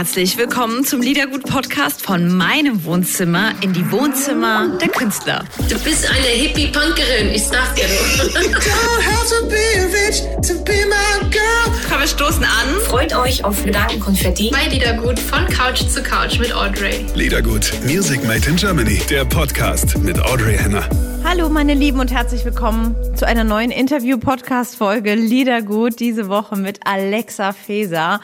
herzlich willkommen zum Liedergut-Podcast von meinem Wohnzimmer in die Wohnzimmer der Künstler. Du bist eine Hippie-Punkerin, ich sag dir Komm, wir stoßen an. Freut euch auf Gedankenkonfetti bei Liedergut von Couch zu Couch mit Audrey. Liedergut, Music Made in Germany, der Podcast mit Audrey Henner. Hallo meine Lieben und herzlich willkommen zu einer neuen Interview-Podcast-Folge Liedergut, diese Woche mit Alexa Feser.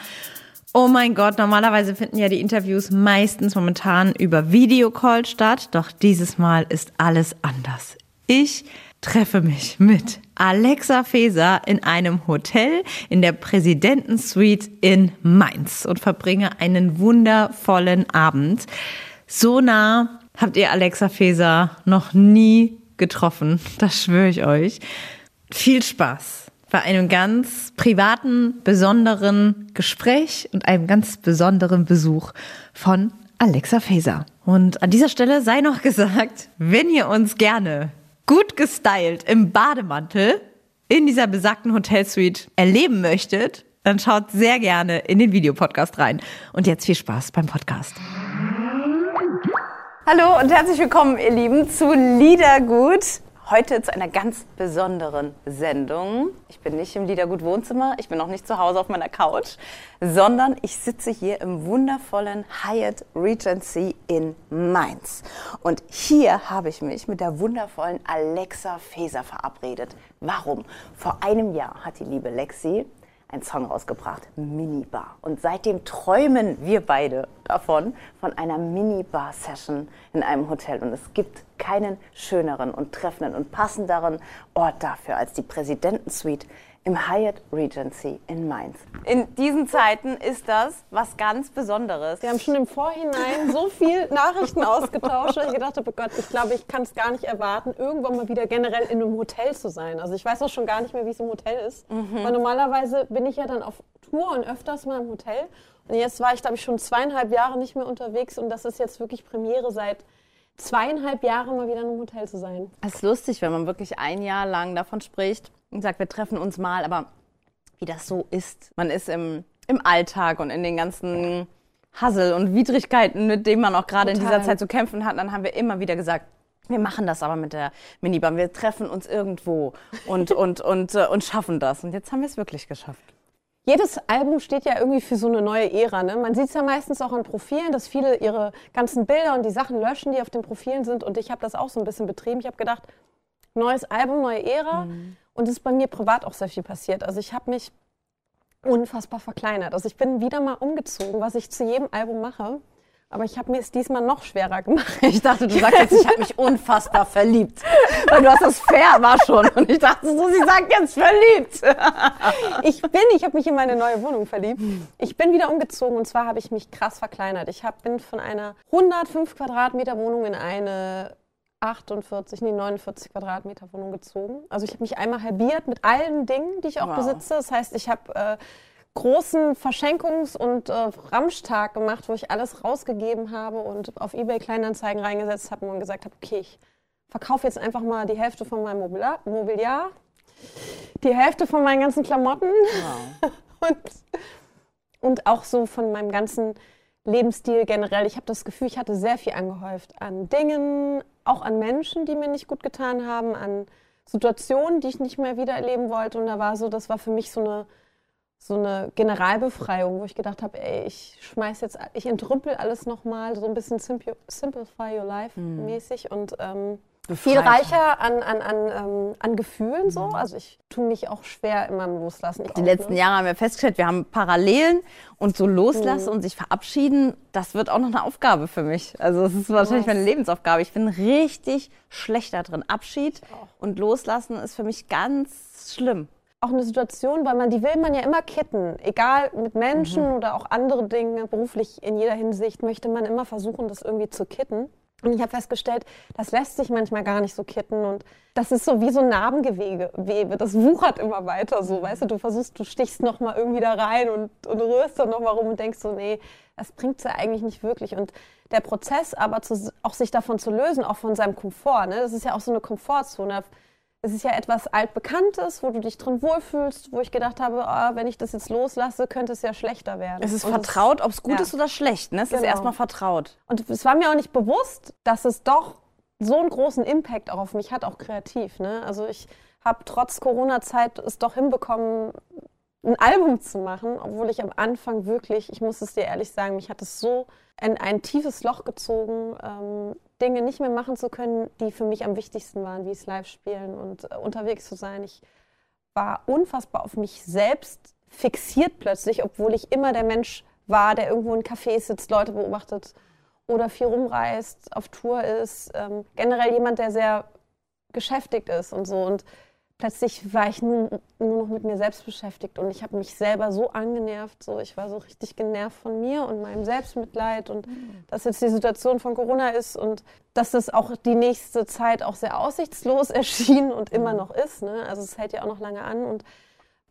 Oh mein Gott, normalerweise finden ja die Interviews meistens momentan über Videocall statt, doch dieses Mal ist alles anders. Ich treffe mich mit Alexa Feser in einem Hotel in der Präsidentensuite in Mainz und verbringe einen wundervollen Abend. So nah habt ihr Alexa Feser noch nie getroffen, das schwöre ich euch. Viel Spaß bei einem ganz privaten, besonderen Gespräch und einem ganz besonderen Besuch von Alexa Faeser. Und an dieser Stelle sei noch gesagt, wenn ihr uns gerne gut gestylt im Bademantel in dieser besagten Hotelsuite erleben möchtet, dann schaut sehr gerne in den Videopodcast rein. Und jetzt viel Spaß beim Podcast. Hallo und herzlich willkommen, ihr Lieben, zu Liedergut. Heute zu einer ganz besonderen Sendung. Ich bin nicht im Liedergut Wohnzimmer, ich bin auch nicht zu Hause auf meiner Couch, sondern ich sitze hier im wundervollen Hyatt Regency in Mainz. Und hier habe ich mich mit der wundervollen Alexa Feser verabredet. Warum? Vor einem Jahr hat die liebe Lexi einen Song rausgebracht, Minibar. Und seitdem träumen wir beide davon, von einer Minibar-Session in einem Hotel. Und es gibt keinen schöneren und treffenden und passenderen Ort dafür als die Präsidentensuite im Hyatt Regency in Mainz. In diesen Zeiten ist das was ganz Besonderes. Wir haben schon im Vorhinein so viel Nachrichten ausgetauscht, dass ich gedacht habe, oh Gott, ich glaube, ich kann es gar nicht erwarten, irgendwann mal wieder generell in einem Hotel zu sein. Also ich weiß auch schon gar nicht mehr, wie es im Hotel ist. Mhm. Weil normalerweise bin ich ja dann auf Tour und öfters mal im Hotel. Und jetzt war ich, glaube ich, schon zweieinhalb Jahre nicht mehr unterwegs und das ist jetzt wirklich Premiere seit zweieinhalb Jahren mal wieder in einem Hotel zu sein. Es ist lustig, wenn man wirklich ein Jahr lang davon spricht und sagt, wir treffen uns mal, aber wie das so ist. Man ist im, im Alltag und in den ganzen Hassel und Widrigkeiten, mit denen man auch gerade in dieser Zeit zu kämpfen hat, dann haben wir immer wieder gesagt, wir machen das aber mit der Minibahn. Wir treffen uns irgendwo und, und, und, und, und schaffen das. Und jetzt haben wir es wirklich geschafft. Jedes Album steht ja irgendwie für so eine neue Ära. Ne? Man sieht es ja meistens auch an Profilen, dass viele ihre ganzen Bilder und die Sachen löschen, die auf den Profilen sind. Und ich habe das auch so ein bisschen betrieben. Ich habe gedacht, neues Album, neue Ära. Mhm. Und es ist bei mir privat auch sehr viel passiert. Also ich habe mich unfassbar verkleinert. Also ich bin wieder mal umgezogen, was ich zu jedem Album mache. Aber ich habe mir es diesmal noch schwerer gemacht. Ich dachte, du sagst jetzt, ich habe mich unfassbar verliebt. Weil du hast das Fair war schon. Und ich dachte so, sie sagt jetzt verliebt. Ich bin, ich habe mich in meine neue Wohnung verliebt. Ich bin wieder umgezogen und zwar habe ich mich krass verkleinert. Ich hab, bin von einer 105 Quadratmeter Wohnung in eine 48, nee, 49 Quadratmeter Wohnung gezogen. Also ich habe mich einmal halbiert mit allen Dingen, die ich auch wow. besitze. Das heißt, ich habe äh, großen Verschenkungs- und äh, Ramschtag gemacht, wo ich alles rausgegeben habe und auf eBay Kleinanzeigen reingesetzt habe und gesagt habe, okay, ich verkaufe jetzt einfach mal die Hälfte von meinem Mobiliar, Mobiliar die Hälfte von meinen ganzen Klamotten wow. und, und auch so von meinem ganzen Lebensstil generell. Ich habe das Gefühl, ich hatte sehr viel angehäuft an Dingen, auch an Menschen, die mir nicht gut getan haben, an Situationen, die ich nicht mehr wieder erleben wollte. Und da war so, das war für mich so eine so eine Generalbefreiung, wo ich gedacht habe, ey, ich schmeiß jetzt, ich entrüppel alles nochmal, so ein bisschen Simplify Your Life mhm. mäßig und ähm, viel reicher an, an, an, ähm, an Gefühlen so. Mhm. Also ich tue mich auch schwer in meinem Loslassen. Ich Die auch, letzten ne? Jahre haben wir festgestellt, wir haben Parallelen und so loslassen mhm. und sich verabschieden, das wird auch noch eine Aufgabe für mich. Also es ist wahrscheinlich meine Lebensaufgabe. Ich bin richtig schlecht da drin. Abschied und loslassen ist für mich ganz schlimm auch eine Situation, weil man die will man ja immer kitten. Egal mit Menschen mhm. oder auch andere Dinge, beruflich in jeder Hinsicht, möchte man immer versuchen, das irgendwie zu kitten. Und ich habe festgestellt, das lässt sich manchmal gar nicht so kitten. Und das ist so wie so ein Narbengewebe. Das wuchert immer weiter so. Weißt du, du versuchst, du stichst noch mal irgendwie da rein und, und rührst dann noch mal rum und denkst so, nee, das bringt ja eigentlich nicht wirklich. Und der Prozess aber, zu, auch sich davon zu lösen, auch von seinem Komfort, ne, das ist ja auch so eine Komfortzone es ist ja etwas altbekanntes, wo du dich drin wohlfühlst, wo ich gedacht habe, ah, wenn ich das jetzt loslasse, könnte es ja schlechter werden. Es ist Und vertraut, ob es gut ja. ist oder schlecht. Ne? Es ist Genau. erstmal vertraut. Und es war mir auch nicht bewusst, dass es doch so einen großen Impact auch auf mich hat, auch kreativ. Ne? Also ich habe trotz Corona-Zeit es doch hinbekommen, ein Album zu machen, obwohl ich am Anfang wirklich, ich muss es dir ehrlich sagen, mich hat es so in ein tiefes Loch gezogen, ähm, Dinge nicht mehr machen zu können, die für mich am wichtigsten waren, wie es live spielen und äh, unterwegs zu sein. Ich war unfassbar auf mich selbst fixiert plötzlich, obwohl ich immer der Mensch war, der irgendwo in Cafés sitzt, Leute beobachtet oder viel rumreist, auf Tour ist. Ähm, generell jemand, der sehr geschäftigt ist und so. Und plötzlich war ich nur, nur noch mit mir selbst beschäftigt und ich habe mich selber so angenervt. So. Ich war so richtig genervt von mir und meinem Selbstmitleid und dass jetzt die Situation von Corona ist und dass das auch die nächste Zeit auch sehr aussichtslos erschien und immer noch ist. Ne? Also es hält ja auch noch lange an und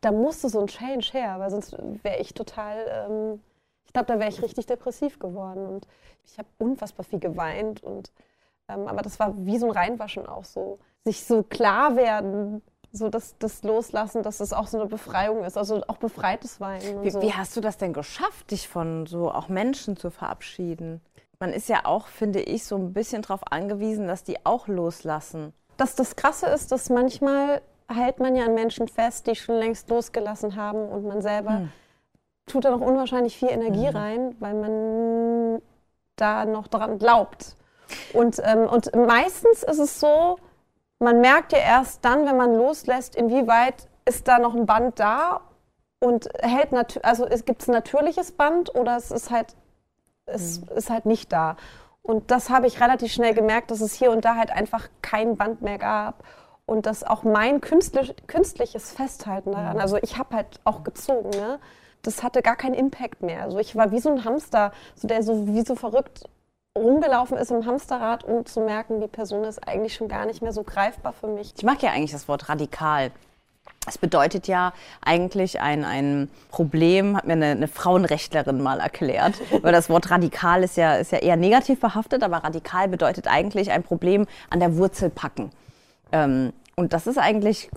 da musste so ein Change her, weil sonst wäre ich total, ähm, ich glaube, da wäre ich richtig depressiv geworden und ich habe unfassbar viel geweint und ähm, aber das war wie so ein Reinwaschen auch so, sich so klar werden, so das, das Loslassen, dass es auch so eine Befreiung ist, also auch befreites Weinen Wie, so. wie hast du das denn geschafft, dich von so auch Menschen zu verabschieden? Man ist ja auch, finde ich, so ein bisschen darauf angewiesen, dass die auch loslassen. dass das Krasse ist, dass manchmal hält man ja an Menschen fest, die schon längst losgelassen haben und man selber tut da noch unwahrscheinlich viel Energie rein, weil man da noch dran glaubt. Und, ähm, und meistens ist es so, man merkt ja erst dann, wenn man loslässt, inwieweit ist da noch ein Band da und hält natürlich, also es gibt ein natürliches Band oder es ist halt, es ist halt nicht da. Und das habe ich relativ schnell gemerkt, dass es hier und da halt einfach kein Band mehr gab. Und dass auch mein künstlich, künstliches Festhalten daran, also ich habe halt auch gezogen, ne? das hatte gar keinen Impact mehr. Also ich war wie so ein Hamster, so der so wie so verrückt rumgelaufen ist im Hamsterrad, um zu merken, die Person ist eigentlich schon gar nicht mehr so greifbar für mich. Ich mag ja eigentlich das Wort radikal. Es bedeutet ja eigentlich ein, ein Problem, hat mir eine, eine Frauenrechtlerin mal erklärt. Weil das Wort radikal ist ja, ist ja eher negativ behaftet, aber radikal bedeutet eigentlich ein Problem an der Wurzel packen. Ähm, und das ist eigentlich,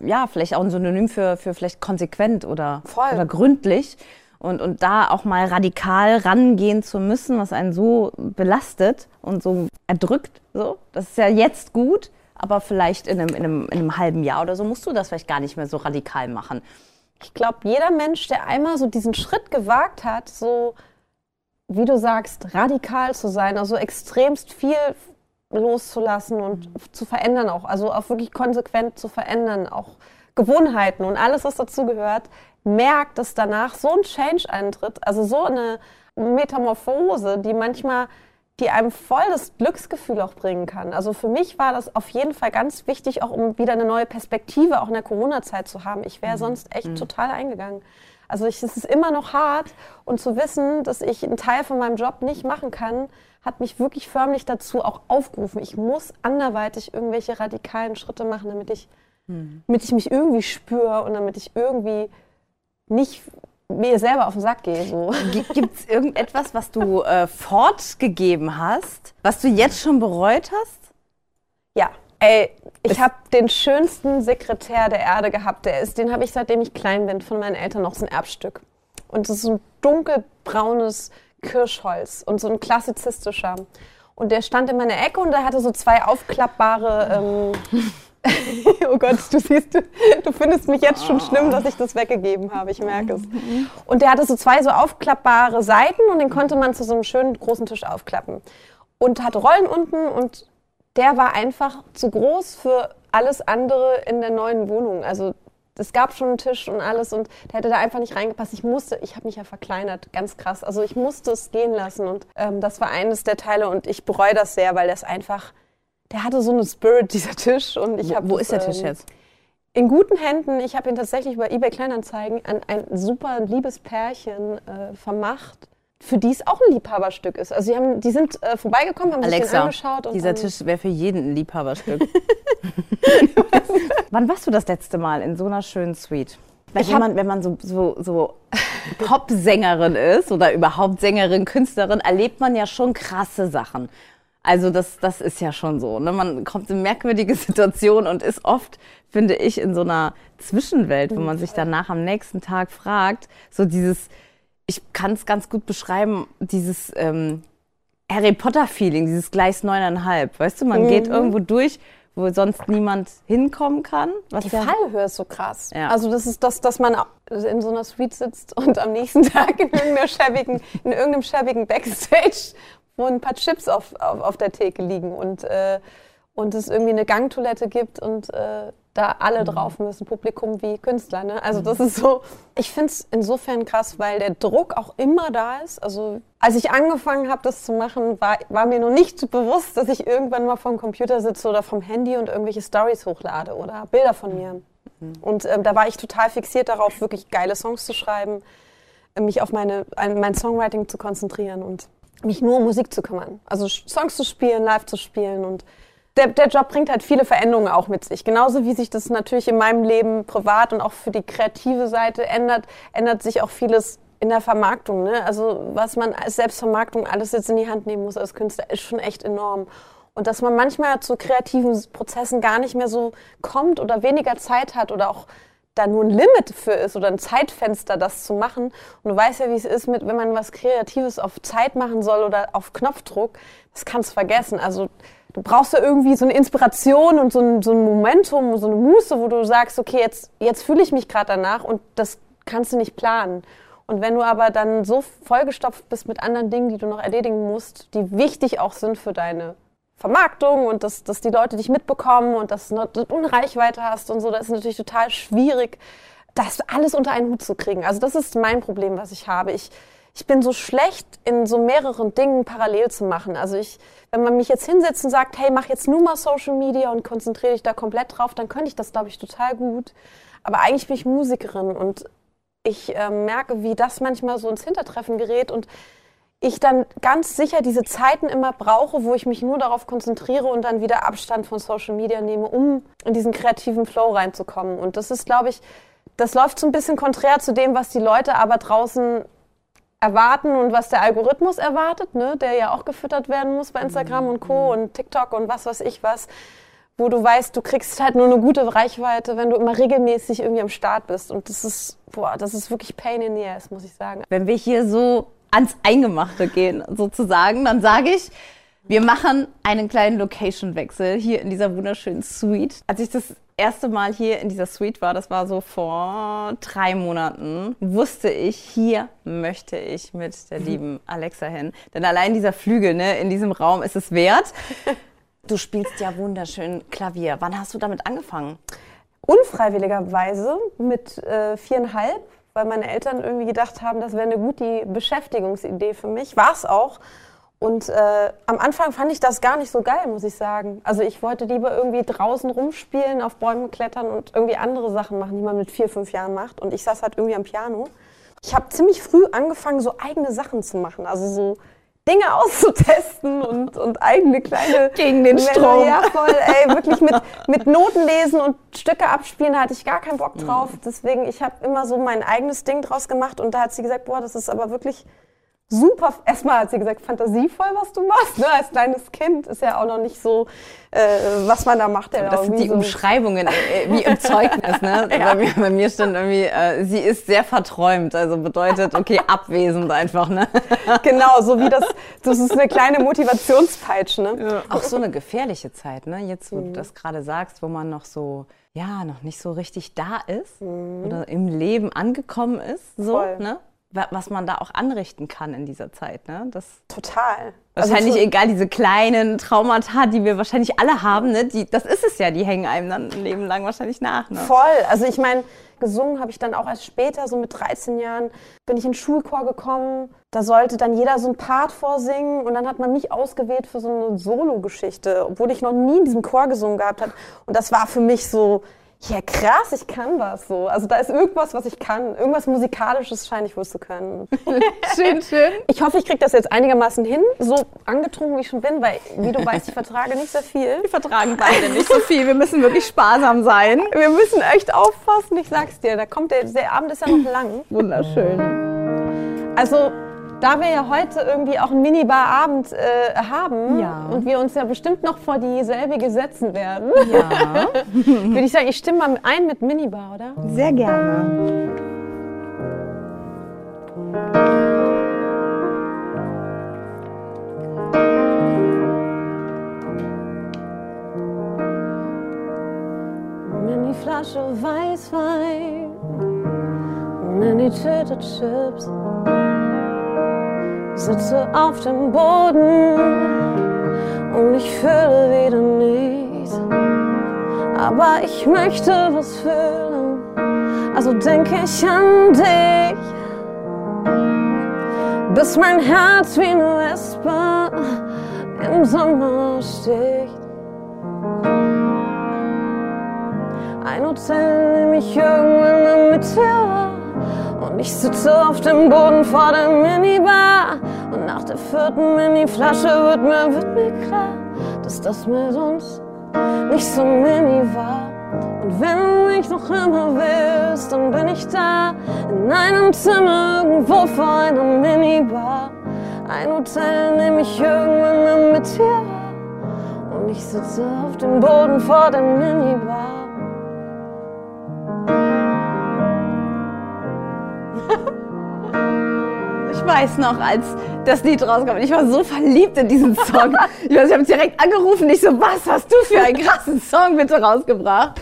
ja, vielleicht auch ein Synonym für, für vielleicht konsequent oder, Voll. oder gründlich. Und, und da auch mal radikal rangehen zu müssen, was einen so belastet und so erdrückt, so, das ist ja jetzt gut, aber vielleicht in einem, in, einem, in einem halben Jahr oder so musst du das vielleicht gar nicht mehr so radikal machen. Ich glaube, jeder Mensch, der einmal so diesen Schritt gewagt hat, so, wie du sagst, radikal zu sein, also extremst viel loszulassen und zu verändern auch, also auch wirklich konsequent zu verändern, auch Gewohnheiten und alles, was dazugehört, merkt, dass danach so ein Change eintritt, also so eine Metamorphose, die manchmal, die einem voll das Glücksgefühl auch bringen kann. Also für mich war das auf jeden Fall ganz wichtig, auch um wieder eine neue Perspektive auch in der Corona-Zeit zu haben. Ich wäre sonst echt total eingegangen. Also ich, es ist immer noch hart und zu wissen, dass ich einen Teil von meinem Job nicht machen kann, hat mich wirklich förmlich dazu auch aufgerufen. Ich muss anderweitig irgendwelche radikalen Schritte machen, damit ich, damit ich mich irgendwie spüre und damit ich irgendwie nicht mir selber auf den Sack gehe. So. Gibt es irgendetwas, was du äh, fortgegeben hast, was du jetzt schon bereut hast? Ja, ey, ich habe den schönsten Sekretär der Erde gehabt. Der ist, den habe ich seitdem ich klein bin von meinen Eltern noch so ein Erbstück. Und das ist so ein dunkelbraunes Kirschholz und so ein klassizistischer. Und der stand in meiner Ecke und der hatte so zwei aufklappbare. Ähm, oh Gott, du siehst, du, du findest mich jetzt schon schlimm, dass ich das weggegeben habe. Ich merke es. Und der hatte so zwei so aufklappbare Seiten und den konnte man zu so einem schönen großen Tisch aufklappen. Und hat Rollen unten und der war einfach zu groß für alles andere in der neuen Wohnung. Also es gab schon einen Tisch und alles und der hätte da einfach nicht reingepasst. Ich musste, ich habe mich ja verkleinert, ganz krass. Also ich musste es gehen lassen und ähm, das war eines der Teile und ich bereue das sehr, weil das einfach, der hatte so eine Spirit, dieser Tisch. Und ich Wo, hab wo das, ist der Tisch ähm, jetzt? In guten Händen. Ich habe ihn tatsächlich über eBay Kleinanzeigen an ein super liebes Pärchen äh, vermacht, für die es auch ein Liebhaberstück ist. Also die, haben, die sind äh, vorbeigekommen, haben sich den Alexa, angeschaut. Und dieser Tisch wäre für jeden ein Liebhaberstück. Wann warst du das letzte Mal in so einer schönen Suite? Weil wenn, man, wenn man so, so, so Popsängerin ist oder überhaupt Sängerin, Künstlerin, erlebt man ja schon krasse Sachen. Also das, das ist ja schon so. Ne? Man kommt in merkwürdige Situationen und ist oft, finde ich, in so einer Zwischenwelt, wo man sich danach am nächsten Tag fragt, so dieses, ich kann es ganz gut beschreiben, dieses ähm, Harry Potter-Feeling, dieses Gleis neuneinhalb. Weißt du, man Mhm. geht irgendwo durch, wo sonst niemand hinkommen kann. Was Die ja- Fallhöhe ist so krass. Ja. Also das ist das, dass man in so einer Suite sitzt und am nächsten Tag in, irgendeiner schäbigen, in irgendeinem schäbigen Backstage, wo ein paar Chips auf, auf, auf der Theke liegen und, äh, und es irgendwie eine Gangtoilette gibt und äh, da alle drauf müssen, Publikum wie Künstler. Ne? Also das ist so, ich finde es insofern krass, weil der Druck auch immer da ist. Also als ich angefangen habe, das zu machen, war, war mir noch nicht bewusst, dass ich irgendwann mal vom Computer sitze oder vom Handy und irgendwelche Stories hochlade oder Bilder von mir. Und ähm, da war ich total fixiert darauf, wirklich geile Songs zu schreiben, mich auf meine, ein, mein Songwriting zu konzentrieren und mich nur um Musik zu kümmern. Also Songs zu spielen, live zu spielen und der, der Job bringt halt viele Veränderungen auch mit sich. Genauso wie sich das natürlich in meinem Leben privat und auch für die kreative Seite ändert, ändert sich auch vieles in der Vermarktung. Ne? Also was man als Selbstvermarktung alles jetzt in die Hand nehmen muss als Künstler, ist schon echt enorm. Und dass man manchmal zu kreativen Prozessen gar nicht mehr so kommt oder weniger Zeit hat oder auch da nur ein Limit für ist oder ein Zeitfenster, das zu machen. Und du weißt ja, wie es ist, mit, wenn man was Kreatives auf Zeit machen soll oder auf Knopfdruck, das kannst du vergessen. Also du brauchst ja irgendwie so eine Inspiration und so ein, so ein Momentum, so eine Muße, wo du sagst, okay, jetzt, jetzt fühle ich mich gerade danach und das kannst du nicht planen. Und wenn du aber dann so vollgestopft bist mit anderen Dingen, die du noch erledigen musst, die wichtig auch sind für deine Vermarktung und dass, dass die Leute dich mitbekommen und dass du eine Reichweite hast und so, das ist natürlich total schwierig, das alles unter einen Hut zu kriegen. Also das ist mein Problem, was ich habe. Ich, ich bin so schlecht in so mehreren Dingen parallel zu machen. Also ich, wenn man mich jetzt hinsetzt und sagt, hey, mach jetzt nur mal Social Media und konzentriere dich da komplett drauf, dann könnte ich das, glaube ich, total gut. Aber eigentlich bin ich Musikerin und ich äh, merke, wie das manchmal so ins Hintertreffen gerät und ich dann ganz sicher diese Zeiten immer brauche, wo ich mich nur darauf konzentriere und dann wieder Abstand von Social Media nehme, um in diesen kreativen Flow reinzukommen. Und das ist, glaube ich, das läuft so ein bisschen konträr zu dem, was die Leute aber draußen erwarten und was der Algorithmus erwartet, ne? der ja auch gefüttert werden muss bei Instagram und Co. und TikTok und was weiß ich was, wo du weißt, du kriegst halt nur eine gute Reichweite, wenn du immer regelmäßig irgendwie am Start bist. Und das ist, boah, das ist wirklich Pain in the ass, muss ich sagen. Wenn wir hier so ans Eingemachte gehen, sozusagen, dann sage ich, wir machen einen kleinen Location-Wechsel hier in dieser wunderschönen Suite. Als ich das erste Mal hier in dieser Suite war, das war so vor drei Monaten, wusste ich, hier möchte ich mit der lieben Alexa hin. Denn allein dieser Flügel ne, in diesem Raum ist es wert. Du spielst ja wunderschön Klavier. Wann hast du damit angefangen? unfreiwilligerweise mit äh, viereinhalb, weil meine Eltern irgendwie gedacht haben, das wäre eine gute Beschäftigungsidee für mich. War es auch. Und äh, am Anfang fand ich das gar nicht so geil, muss ich sagen. Also ich wollte lieber irgendwie draußen rumspielen, auf Bäumen klettern und irgendwie andere Sachen machen, die man mit vier, fünf Jahren macht. Und ich saß halt irgendwie am Piano. Ich habe ziemlich früh angefangen, so eigene Sachen zu machen. Also so Dinge auszutesten und, und eigene kleine... Gegen den Strom. Ja, voll, ey, wirklich mit, mit Noten lesen und Stücke abspielen, da hatte ich gar keinen Bock drauf. Deswegen, ich habe immer so mein eigenes Ding draus gemacht und da hat sie gesagt, boah, das ist aber wirklich super. Erstmal hat sie gesagt, fantasievoll, was du machst. Ne? Als kleines Kind ist ja auch noch nicht so, äh, was man da macht. Ja Das sind die so Umschreibungen, äh, wie im Zeugnis. Ne? bei, mir, bei mir stand irgendwie, äh, sie ist sehr verträumt. Also bedeutet, okay, abwesend einfach. Ne? Genau, so wie das, das ist eine kleine Motivationspeitsche. Ne? Auch so eine gefährliche Zeit, ne? Jetzt, wo du das gerade sagst, wo man noch so, ja, noch nicht so richtig da ist oder im Leben angekommen ist, so, Voll. ne? Wa- Was man da auch anrichten kann in dieser Zeit, ne? Das Total. wahrscheinlich Also, egal, diese kleinen Traumata, die wir wahrscheinlich alle haben, ne? Die, das ist es ja, die hängen einem dann ein Leben lang wahrscheinlich nach, ne? Voll. Also ich meine, gesungen habe ich dann auch erst später, so mit 13 Jahren, bin ich in den Schulchor gekommen. Da sollte dann jeder so ein Part vorsingen und dann hat man mich ausgewählt für so eine Solo-Geschichte, obwohl ich noch nie in diesem Chor gesungen gehabt habe. Und das war für mich so, ja krass, ich kann was so. Also da ist irgendwas, was ich kann. Irgendwas Musikalisches scheine ich wohl zu können. Schön, schön. Ich hoffe, ich kriege das jetzt einigermaßen hin, so angetrunken wie ich schon bin, weil, wie du weißt, ich vertrage nicht sehr viel. Wir vertragen beide nicht so viel. Wir müssen wirklich sparsam sein. Wir müssen echt aufpassen, ich sag's dir. Da kommt der, der Abend ist ja noch lang. Wunderschön. Also Da wir ja heute irgendwie auch einen Minibar-Abend äh, haben Ja. und wir uns ja bestimmt noch vor dieselbige setzen werden, Ja, würde ich sagen, ich stimme mal ein mit Minibar, oder? sehr gerne. Mini-Flasche Weißwein, Mini-Tüte Chips. Sitze auf dem Boden und ich fühle wieder nichts. Aber ich möchte was fühlen, also denke ich an dich. Bis mein Herz wie eine Wespe im Sommer sticht. Ein Hotel nehme ich irgendwann mit dir. Und ich sitze auf dem Boden vor der Minibar. Und nach der vierten Mini-Flasche wird mir, wird mir klar, dass das mit uns nicht so mini war. Und wenn du mich noch immer willst, dann bin ich da. In einem Zimmer irgendwo vor einer Minibar. Ein Hotel nehme ich irgendwann mit dir. Und ich sitze auf dem Boden vor der Minibar. Ich weiß noch, als das Lied rauskam, ich war so verliebt in diesen Song. Ich, weiß, ich habe direkt angerufen, ich so, was hast du für einen krassen Song bitte rausgebracht?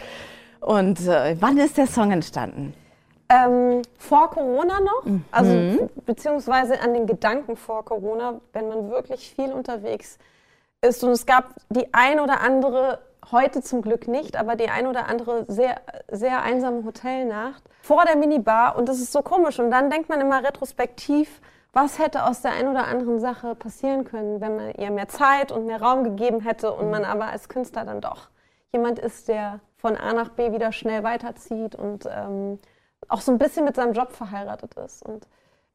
Und äh, wann ist der Song entstanden? Ähm, vor Corona noch, also beziehungsweise an den Gedanken vor Corona, wenn man wirklich viel unterwegs ist. Und es gab die ein oder andere, heute zum Glück nicht, aber die ein oder andere sehr, sehr einsame Hotelnacht vor der Minibar. Und das ist so komisch. Und dann denkt man immer retrospektiv, was hätte aus der ein oder anderen Sache passieren können, wenn man ihr mehr Zeit und mehr Raum gegeben hätte und man aber als Künstler dann doch jemand ist, der von A nach B wieder schnell weiterzieht und ähm, auch so ein bisschen mit seinem Job verheiratet ist. Und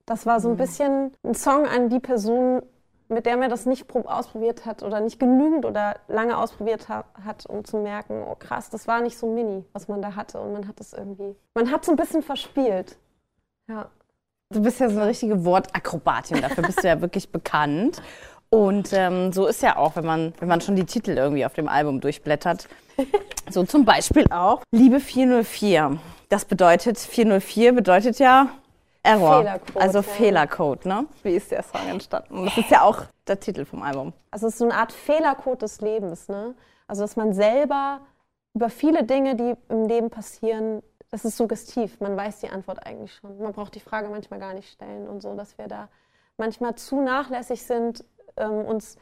das war so ein bisschen ein Song an die Person, mit der man das nicht prob- ausprobiert hat oder nicht genügend oder lange ausprobiert ha hat, um zu merken, oh krass, das war nicht so mini, was man da hatte. Und man hat es irgendwie, man hat so ein bisschen verspielt. Ja. Du bist ja so eine richtige Wortakrobatin, dafür bist du ja wirklich bekannt. Und ähm, so ist ja auch, wenn man, wenn man schon die Titel irgendwie auf dem Album durchblättert. So zum Beispiel auch Liebe 404. Das bedeutet, 404 bedeutet ja Error. Fehlercode, also ja. Fehlercode, ne? Wie ist der Song entstanden? Das ist ja auch der Titel vom Album. Also es ist so eine Art Fehlercode des Lebens. Ne? Also dass man selber über viele Dinge, die im Leben passieren, das ist suggestiv. Man weiß die Antwort eigentlich schon. Man braucht die Frage manchmal gar nicht stellen und so, dass wir da manchmal zu nachlässig sind, ähm, uns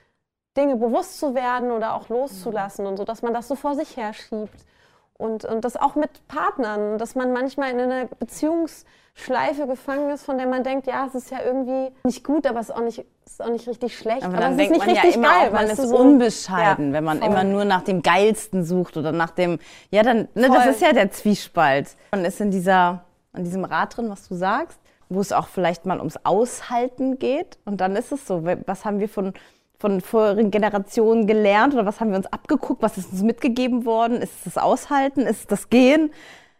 Dinge bewusst zu werden oder auch loszulassen und so, dass man das so vor sich her schiebt. Und, und das auch mit Partnern, dass man manchmal in einer Beziehungsschleife gefangen ist, von der man denkt, ja, es ist ja irgendwie nicht gut, aber es ist auch nicht, es ist auch nicht richtig schlecht. Aber, es dann ist denkt nicht man ja richtig immer geil, auch, man ist so. unbescheiden, Ja, wenn man voll. immer nur nach dem Geilsten sucht oder nach dem, ja dann, ne, das ist ja der Zwiespalt. Man ist in dieser, in diesem Rad drin, was du sagst, wo es auch vielleicht mal ums Aushalten geht und dann ist es so, was haben wir von, von vorherigen Generationen gelernt oder was haben wir uns abgeguckt, was ist uns mitgegeben worden, ist es das Aushalten, ist es das Gehen?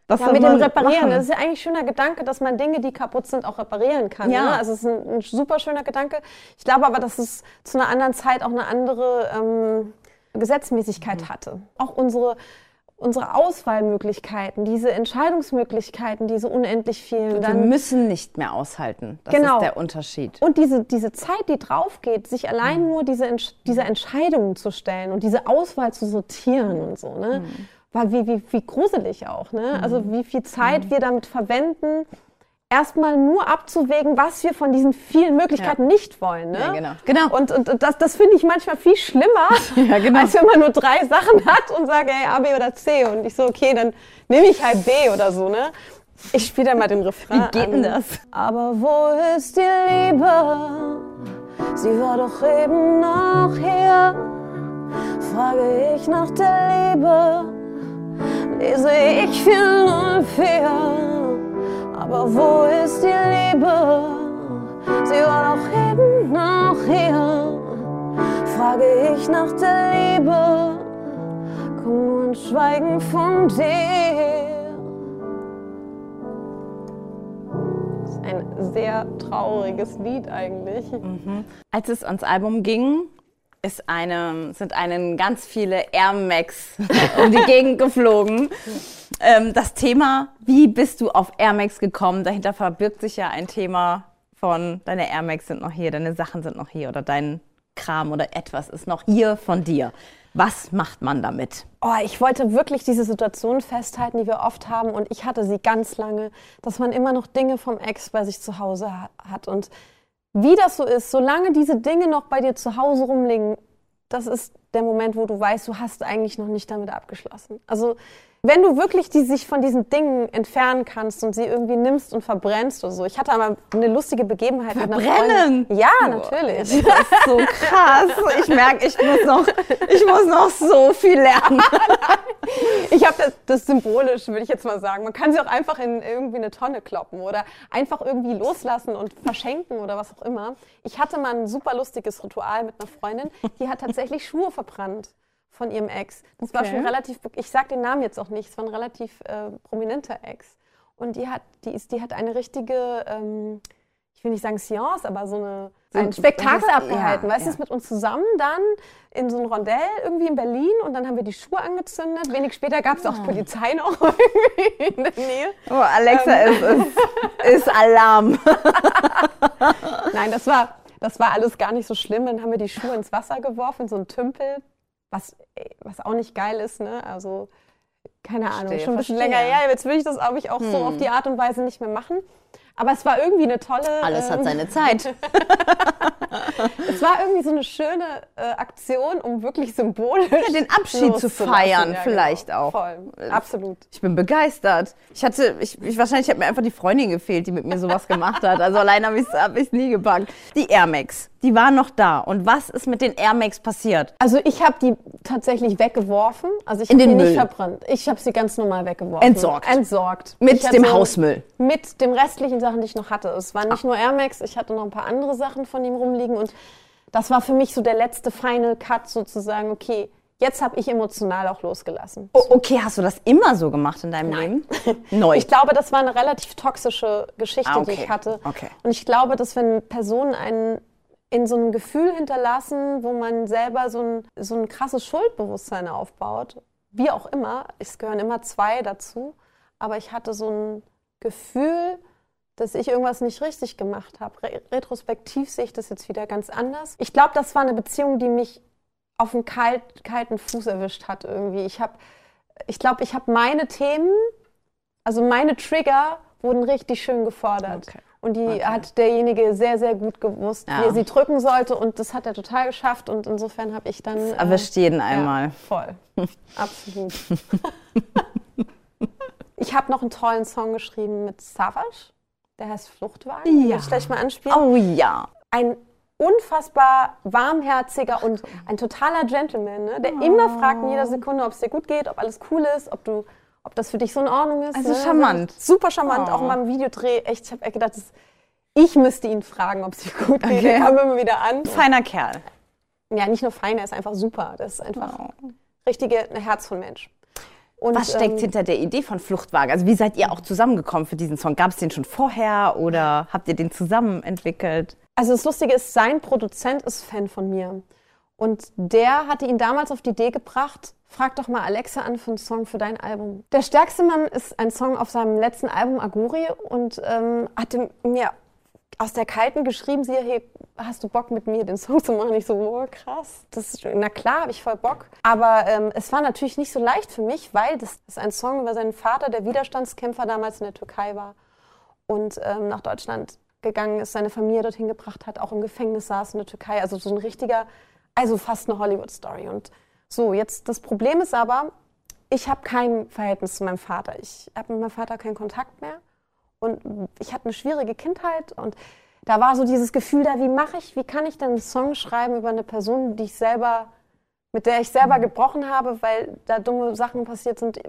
Was Ja, mit dem Reparieren. machen? Das ist ja eigentlich ein schöner Gedanke, dass man Dinge, die kaputt sind, auch reparieren kann. Ja. Ne? Also es ist ein, ein super schöner Gedanke. Ich glaube aber, dass es zu einer anderen Zeit auch eine andere ähm, Gesetzmäßigkeit Mhm. hatte. Auch unsere, unsere Auswahlmöglichkeiten, diese Entscheidungsmöglichkeiten, die so unendlich vielen. wir Dann, müssen nicht mehr aushalten. Das Genau. ist der Unterschied. und diese, diese Zeit, die drauf geht, sich allein Mhm. nur diese, diese Entscheidungen zu stellen und diese Auswahl zu sortieren und so, ne? Mhm. War wie, wie, wie gruselig auch, ne? Also wie viel Zeit wir damit verwenden, erstmal nur abzuwägen, was wir von diesen vielen Möglichkeiten nicht wollen. Ne? Ja, genau. Genau. Und, und das, das finde ich manchmal viel schlimmer, Ja, genau. als wenn man nur drei Sachen hat und sagt, ey, A, B oder C. Und ich so, okay, dann nehme ich halt B oder so, ne? Ich spiele dann mal den Refrain Wie geht denn das? Aber wo ist die Liebe? Sie war doch eben noch hier. Frage ich nach der Liebe, lese ich 404. Aber wo ist die Liebe? Sie war doch eben noch hier. Frage ich nach der Liebe, komm nur ein Schweigen von dir. Das ist ein sehr trauriges Lied eigentlich. Als es ans Album ging, ist eine, sind einen ganz viele Air Max um die Gegend geflogen. Ähm, das Thema, wie bist du auf Air Max gekommen? Dahinter verbirgt sich ja ein Thema von deine Air Max sind noch hier, deine Sachen sind noch hier oder dein Kram oder etwas ist noch hier von dir. Was macht man damit? Oh, ich wollte wirklich diese Situation festhalten, die wir oft haben und ich hatte sie ganz lange, dass man immer noch Dinge vom Ex bei sich zu Hause ha- hat und wie das so ist, solange diese Dinge noch bei dir zu Hause rumliegen, das ist der Moment, wo du weißt, du hast eigentlich noch nicht damit abgeschlossen. Also wenn du wirklich die, sich von diesen Dingen entfernen kannst und sie irgendwie nimmst und verbrennst oder so. Ich hatte aber eine lustige Begebenheit mit einer Verbrennen? Freundin. Ja, natürlich. Das ist so krass. Ich merke, ich muss noch, ich muss noch so viel lernen. Ich habe das, das symbolisch, würde ich jetzt mal sagen. Man kann sie auch einfach in irgendwie eine Tonne kloppen oder einfach irgendwie loslassen und verschenken oder was auch immer. Ich hatte mal ein super lustiges Ritual mit einer Freundin, die hat tatsächlich Schuhe verbrannt von ihrem Ex. Das war Okay. schon relativ, ich sage den Namen jetzt auch nicht, es war ein relativ äh, prominenter Ex. Und die hat, die ist, die hat eine richtige, ähm, ich will nicht sagen Seance, aber so eine, ein Spektakel ja, abgehalten. weißt du, ja. ist mit uns zusammen dann in so ein Rondell irgendwie in Berlin und dann haben wir die Schuhe angezündet. Wenig später gab es auch Polizei noch irgendwie in der Nähe. Oh, Alexa ist, ist, ist Alarm. Nein, das war, das war alles gar nicht so schlimm. Dann haben wir die Schuhe ins Wasser geworfen, in so einen Tümpel, was, äh, was auch nicht geil ist. Ne? Also, keine Ahnung, Verstehe, schon ein bisschen. Hm. länger her. Jetzt will ich das, glaube ich, auch so auf die Art und Weise nicht mehr machen. Aber es war irgendwie eine tolle. Alles hat ähm, seine Zeit. Es war irgendwie so eine schöne äh, Aktion, um wirklich symbolisch Ja, den Abschied zu feiern, Ja, vielleicht genau. auch. Voll, absolut. Ich bin begeistert. Ich hatte, ich, ich wahrscheinlich hat mir einfach die Freundin gefehlt, die mit mir sowas gemacht hat. Also allein habe ich es hab ich's nie gepackt. Die Air Max, die waren noch da. Und was ist mit den Air Max passiert? Also ich habe die tatsächlich weggeworfen. Also ich habe die Müll. nicht verbrannt. Ich habe sie ganz normal weggeworfen. Entsorgt. Entsorgt. Mit Ich dem Hausmüll. Mit den restlichen Sachen, die ich noch hatte. Es waren nicht nur Air Max, ich hatte noch ein paar andere Sachen von ihm rumliegen und das war für mich so der letzte Final Cut sozusagen. Okay, jetzt habe ich emotional auch losgelassen. Oh, okay, hast du das immer so gemacht in deinem Leben? Neu. Ich glaube, das war eine relativ toxische Geschichte, Ah, okay. die ich hatte. Okay. Und ich glaube, dass wenn Personen einen in so einem Gefühl hinterlassen, wo man selber so ein, so ein krasses Schuldbewusstsein aufbaut, wie auch immer, es gehören immer zwei dazu, aber ich hatte so ein Gefühl, dass ich irgendwas nicht richtig gemacht habe. Re retrospektiv sehe ich das jetzt wieder ganz anders. Ich glaube, das war eine Beziehung, die mich auf einen kalt, kalten Fuß erwischt hat irgendwie. Ich habe, ich glaube, ich habe meine Themen, also meine Trigger wurden richtig schön gefordert. Okay. Und die hat derjenige sehr, sehr gut gewusst, Ja. wie er sie drücken sollte. Und das hat er total geschafft. Und insofern habe ich dann. äh, Erwischt jeden einmal. Ja, voll. Absolut. ich habe noch einen tollen Song geschrieben mit Savage. Der heißt Fluchtwagen. Den Ja. will ich gleich mal anspielen. Oh ja. Ein unfassbar warmherziger und ein totaler Gentleman, ne? der immer fragt in jeder Sekunde, ob es dir gut geht, ob alles cool ist, ob du, ob das für dich so in Ordnung ist. Also ne? charmant. Super charmant, Oh. auch mal im Videodreh. Echt, ich habe gedacht, ich müsste ihn fragen, ob es dir gut geht. Okay. Kam immer wieder an. Feiner Kerl. Ja, nicht nur fein, er ist einfach super. Das ist einfach Oh. richtige ein Herz von Mensch. Und, Was steckt ähm, hinter der Idee von Fluchtwagen? Also wie seid ihr auch zusammengekommen für diesen Song? Gab es den schon vorher oder habt ihr den zusammen entwickelt? Also das Lustige ist, sein Produzent ist Fan von mir. Und der hatte ihn damals auf die Idee gebracht, frag doch mal Alexa an für einen Song für dein Album. Der stärkste Mann ist ein Song auf seinem letzten Album Aguri und ähm, hatte mir aus der Kalten geschrieben, sie, hey, hast du Bock mit mir den Song zu machen? Ich so, oh, krass. Das ist, na klar, habe ich voll Bock. Aber ähm, es war natürlich nicht so leicht für mich, weil das ist ein Song über seinen Vater, der Widerstandskämpfer damals in der Türkei war und ähm, nach Deutschland gegangen ist, seine Familie dorthin gebracht hat, auch im Gefängnis saß in der Türkei. Also so ein richtiger, also fast eine Hollywood-Story. Und so, jetzt das Problem ist aber, ich habe kein Verhältnis zu meinem Vater. Ich habe mit meinem Vater keinen Kontakt mehr. Und ich hatte eine schwierige Kindheit und da war so dieses Gefühl da, wie mache ich, wie kann ich denn einen Song schreiben über eine Person, die ich selber, mit der ich selber gebrochen habe, weil da dumme Sachen passiert sind.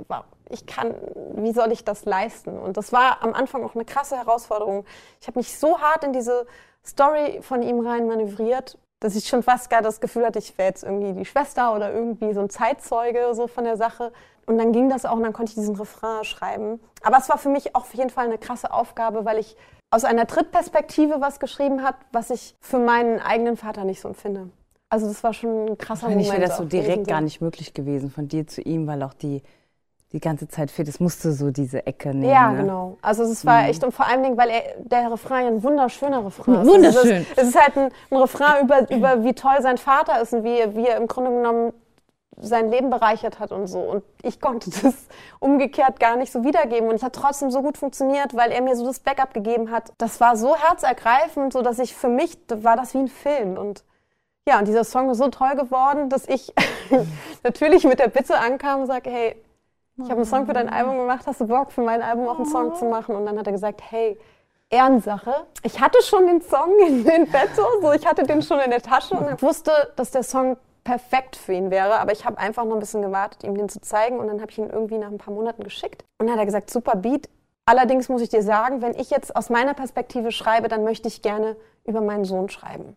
Ich kann, wie soll ich das leisten? Und das war am Anfang auch eine krasse Herausforderung. Ich habe mich so hart in diese Story von ihm rein manövriert, dass ich schon fast gar das Gefühl hatte, ich wäre jetzt irgendwie die Schwester oder irgendwie so ein Zeitzeuge so von der Sache. Und dann ging das auch und dann konnte ich diesen Refrain schreiben. Aber es war für mich auch auf jeden Fall eine krasse Aufgabe, weil ich aus einer Drittperspektive was geschrieben hat, was ich für meinen eigenen Vater nicht so empfinde. Also das war schon ein krasser Moment. wäre das so direkt gar nicht möglich gewesen von dir zu ihm, weil auch die, die ganze Zeit fehlt. Es musste so diese Ecke nehmen. Ja, ne? genau. Also es war echt und vor allen Dingen, weil er, der Refrain ein wunderschöner Refrain ist. Wunderschön. Also es, ist, es ist halt ein, ein Refrain über, über wie toll sein Vater ist und wie, wie er im Grunde genommen sein Leben bereichert hat und so. Und ich konnte das umgekehrt gar nicht so wiedergeben. Und es hat trotzdem so gut funktioniert, weil er mir so das Backup gegeben hat. Das war so herzergreifend, so dass ich für mich, da war das wie ein Film. Und ja, und dieser Song ist so toll geworden, dass ich natürlich mit der Bitte ankam und sage, hey, ich habe einen Song für dein Album gemacht, hast du Bock für mein Album auch einen Song zu machen? Und dann hat er gesagt, hey, Ehrensache. Ich hatte schon den Song in, in petto, so ich hatte den schon in der Tasche und ich wusste, dass der Song perfekt für ihn wäre, aber ich habe einfach noch ein bisschen gewartet, ihm den zu zeigen und dann habe ich ihn irgendwie nach ein paar Monaten geschickt und dann hat er gesagt, super Beat. Allerdings muss ich dir sagen, wenn ich jetzt aus meiner Perspektive schreibe, dann möchte ich gerne über meinen Sohn schreiben.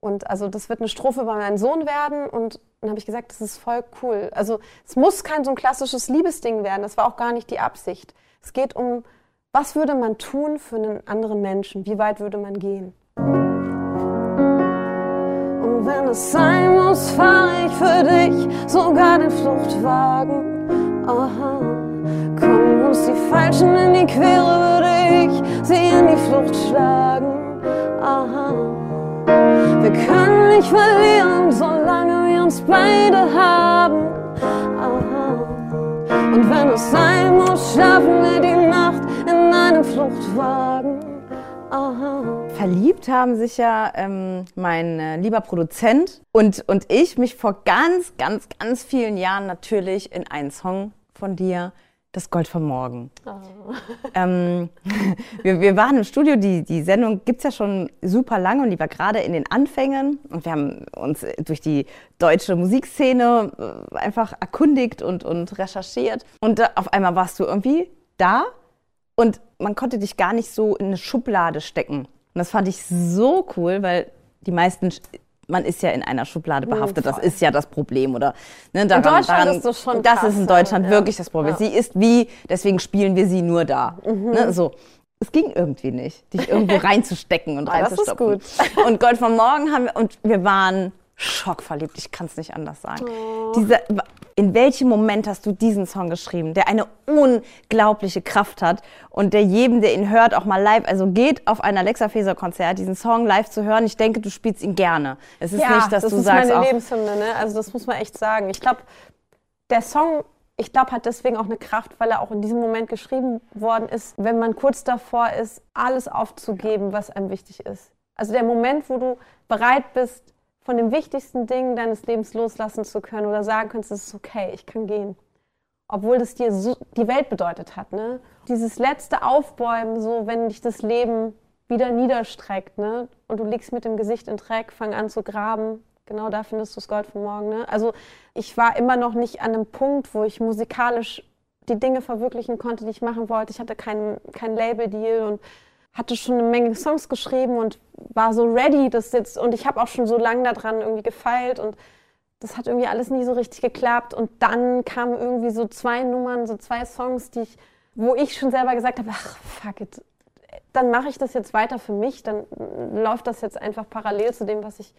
Und also das wird eine Strophe über meinen Sohn werden und dann habe ich gesagt, das ist voll cool. Also es muss kein so ein klassisches Liebesding werden, das war auch gar nicht die Absicht. Es geht um, was würde man tun für einen anderen Menschen? Wie weit würde man gehen? Und wenn es sein muss, fahre ich für dich sogar den Fluchtwagen. Aha. Kommen uns die Falschen in die Quere, würde ich sie in die Flucht schlagen. Aha. Wir können nicht verlieren, solange wir uns beide haben. Aha. Und wenn es sein muss, schlafen wir die Nacht in einem Fluchtwagen. Aha. Verliebt haben sich ja ähm, mein äh, lieber Produzent und, und ich mich vor ganz, ganz, ganz vielen Jahren natürlich in einen Song von dir, Das Gold vom Morgen. Ähm, wir, wir waren im Studio, die, die Sendung gibt es ja schon super lange und die war gerade in den Anfängen und wir haben uns durch die deutsche Musikszene äh, einfach erkundigt und, und recherchiert und äh, auf einmal warst du irgendwie da und man konnte dich gar nicht so in eine Schublade stecken. Und das fand ich so cool, weil die meisten, man ist ja in einer Schublade behaftet. Das ist ja das Problem, oder? Ne, daran, Deutschland ist das schon Das krass, ist in Deutschland ja. wirklich das Problem. Ja. Sie ist wie, deswegen spielen wir sie nur da. Ne, so. Es ging irgendwie nicht, dich irgendwo reinzustecken und Ah, das ist reinzustoppen. Und Gold vom Morgen haben wir, und wir waren schockverliebt, ich kann es nicht anders sagen. Oh. Diese, in welchem Moment hast du diesen Song geschrieben, der eine unglaubliche Kraft hat und der jedem, der ihn hört, auch mal live, also geht auf ein Alexa Feser Konzert, diesen Song live zu hören, ich denke, du spielst ihn gerne. Es ist ja, nicht, dass das du ist sagst, meine auch, Lebenshymne, ne? Also das muss man echt sagen. Ich glaube, der Song, ich glaube, hat deswegen auch eine Kraft, weil er auch in diesem Moment geschrieben worden ist, wenn man kurz davor ist, alles aufzugeben, was einem wichtig ist. Also der Moment, wo du bereit bist, von den wichtigsten Dingen deines Lebens loslassen zu können oder sagen kannst, es ist okay, ich kann gehen. Obwohl das dir so die Welt bedeutet hat. Ne? Dieses letzte Aufbäumen, so wenn dich das Leben wieder niederstreckt ne? und du liegst mit dem Gesicht in Dreck, fang an zu graben. Genau da findest du das Gold von morgen. Ne? Also ich war immer noch nicht an einem Punkt, wo ich musikalisch die Dinge verwirklichen konnte, die ich machen wollte. Ich hatte keinen kein Label-Deal und hatte schon eine Menge Songs geschrieben und war so ready, das jetzt und ich habe auch schon so lange daran irgendwie gefeilt und das hat irgendwie alles nie so richtig geklappt und dann kamen irgendwie so zwei Nummern, so zwei Songs, die ich, wo ich schon selber gesagt habe, ach fuck it, dann mache ich das jetzt weiter für mich, dann läuft das jetzt einfach parallel zu dem, was ich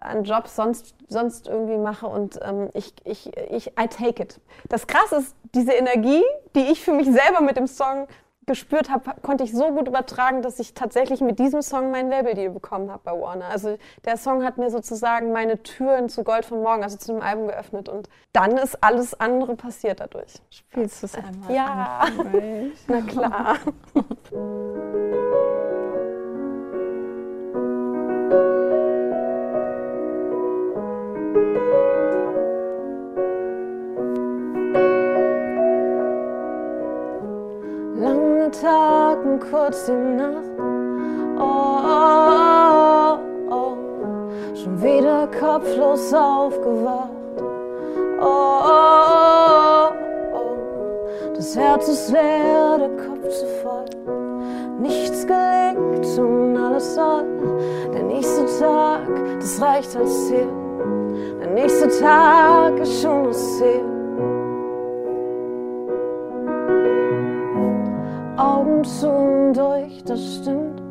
an Jobs sonst, sonst irgendwie mache und ähm, ich, ich, ich, I take it. Das Krasse ist, diese Energie, die ich für mich selber mit dem Song gespürt habe, konnte ich so gut übertragen, dass ich tatsächlich mit diesem Song meinen Label-Deal bekommen habe bei Warner. Also der Song hat mir sozusagen meine Türen zu Gold von Morgen, also zu dem Album geöffnet und dann ist alles andere passiert dadurch. spielst du es einmal? Ja, na klar. Tag und kurz die Nacht. Oh, oh, oh, oh. Schon wieder kopflos aufgewacht. Oh, oh. Das Herz ist leer, der Kopf zu voll. Nichts gelingt und alles soll. Der nächste Tag, das reicht als Ziel. Der nächste Tag ist schon das Ziel. Augen zu und durch, das stimmt.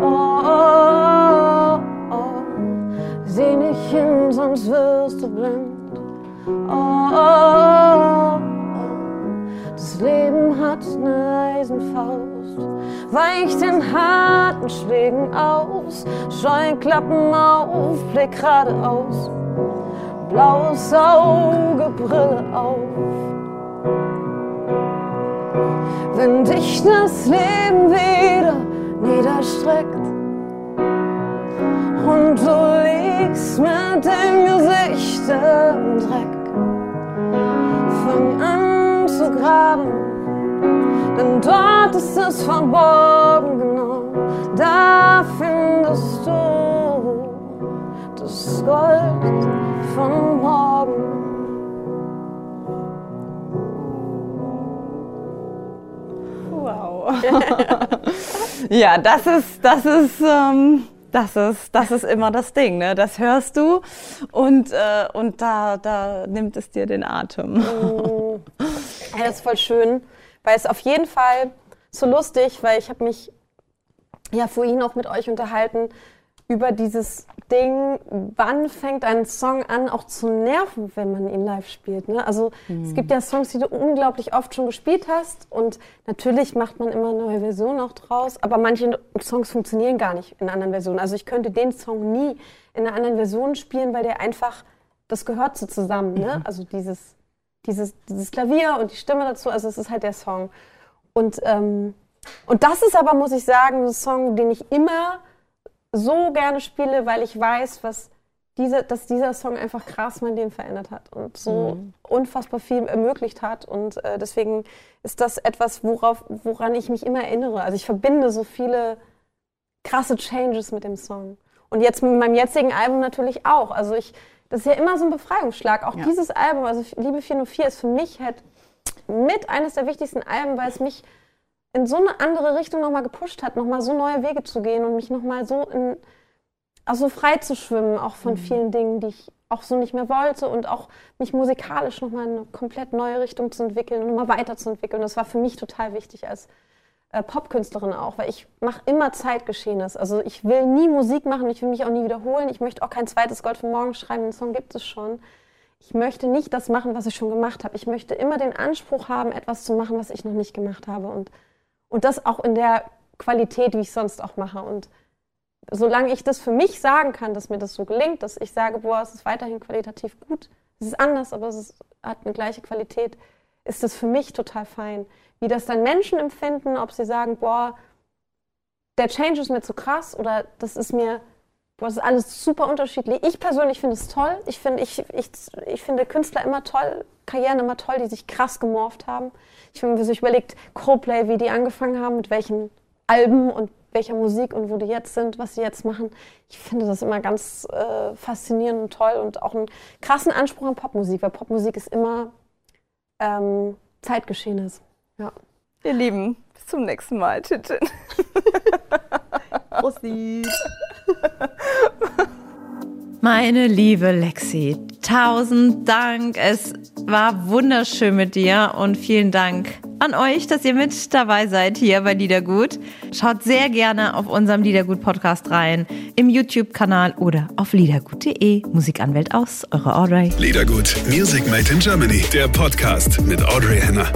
Oh, oh, oh, oh. Seh nicht hin, sonst wirst du blind. Oh, oh, oh. Das Leben hat eine Eisenfaust, weicht den harten Schlägen aus, Scheuklappen auf, blick geradeaus, blaues Auge, Brille auf. Wenn dich das Leben wieder niederstreckt. Und du liegst mit dem Gesicht im Dreck, fang an zu graben, denn dort ist es verborgen, genau, da findest du das Gold von morgen. ja, das ist, das ist, ähm, das ist, das ist immer das Ding, ne? Das hörst du und, äh, und da, da nimmt es dir den Atem. Ja, das ist voll schön, weil es auf jeden Fall so lustig, weil ich habe mich ja vorhin auch mit euch unterhalten über dieses Ding, wann fängt ein Song an, auch zu nerven, wenn man ihn live spielt. Ne? Also es gibt ja Songs, die du unglaublich oft schon gespielt hast und natürlich macht man immer neue Versionen auch draus, aber manche Songs funktionieren gar nicht in anderen Versionen. Also ich könnte den Song nie in einer anderen Version spielen, weil der einfach, das gehört so zusammen. Ne? Also dieses, dieses, dieses Klavier und die Stimme dazu, also es ist halt der Song. Und, ähm, und das ist aber, muss ich sagen, ein Song, den ich immer so gerne spiele, weil ich weiß, was diese, dass dieser Song einfach krass mein Leben verändert hat und so unfassbar viel ermöglicht hat. Und äh, deswegen ist das etwas, worauf, woran ich mich immer erinnere. Also ich verbinde so viele krasse Changes mit dem Song. Und jetzt mit meinem jetzigen Album natürlich auch. Also ich, das ist ja immer so ein Befreiungsschlag. Auch Ja. dieses Album, also Liebe 404, ist für mich halt mit eines der wichtigsten Alben, weil es mich in so eine andere Richtung nochmal gepusht hat, nochmal so neue Wege zu gehen und mich nochmal so in, also frei zu schwimmen, auch von vielen Dingen, die ich auch so nicht mehr wollte und auch mich musikalisch nochmal in eine komplett neue Richtung zu entwickeln und nochmal weiterzuentwickeln. Das war für mich total wichtig als äh, Popkünstlerin auch, weil ich mache immer Zeitgeschehenes. Also ich will nie Musik machen, ich will mich auch nie wiederholen. Ich möchte auch kein zweites Gold für morgen schreiben, den Song gibt es schon. Ich möchte nicht das machen, was ich schon gemacht habe. Ich möchte immer den Anspruch haben, etwas zu machen, was ich noch nicht gemacht habe. Und, und das auch in der Qualität, wie ich sonst auch mache. Und solange ich das für mich sagen kann, dass mir das so gelingt, dass ich sage, boah, es ist weiterhin qualitativ gut, es ist anders, aber es ist, hat eine gleiche Qualität, ist das für mich total fein. Wie das dann Menschen empfinden, ob sie sagen, boah, der Change ist mir zu krass oder das ist mir, boah, das ist alles super unterschiedlich. Ich persönlich finde es toll. Ich finde, ich, ich, ich finde Künstler immer toll, Karrieren immer toll, die sich krass gemorpht haben. Ich habe mir so überlegt, Coldplay, wie die angefangen haben, mit welchen Alben und welcher Musik und wo die jetzt sind, was sie jetzt machen. Ich finde das immer ganz äh, faszinierend und toll und auch einen krassen Anspruch an Popmusik, weil Popmusik ist immer ähm, Zeitgeschehenes. Ja. Ihr Lieben, bis zum nächsten Mal. Tschüss. Prosit. Meine liebe Lexi, tausend Dank. Es war wunderschön mit dir und vielen Dank an euch, dass ihr mit dabei seid hier bei Liedergut. Schaut sehr gerne auf unserem Liedergut Podcast rein, im YouTube-Kanal oder auf liedergut.de. Musikanwält aus, eure Audrey. Liedergut, Music Made in Germany, der Podcast mit Audrey Henner.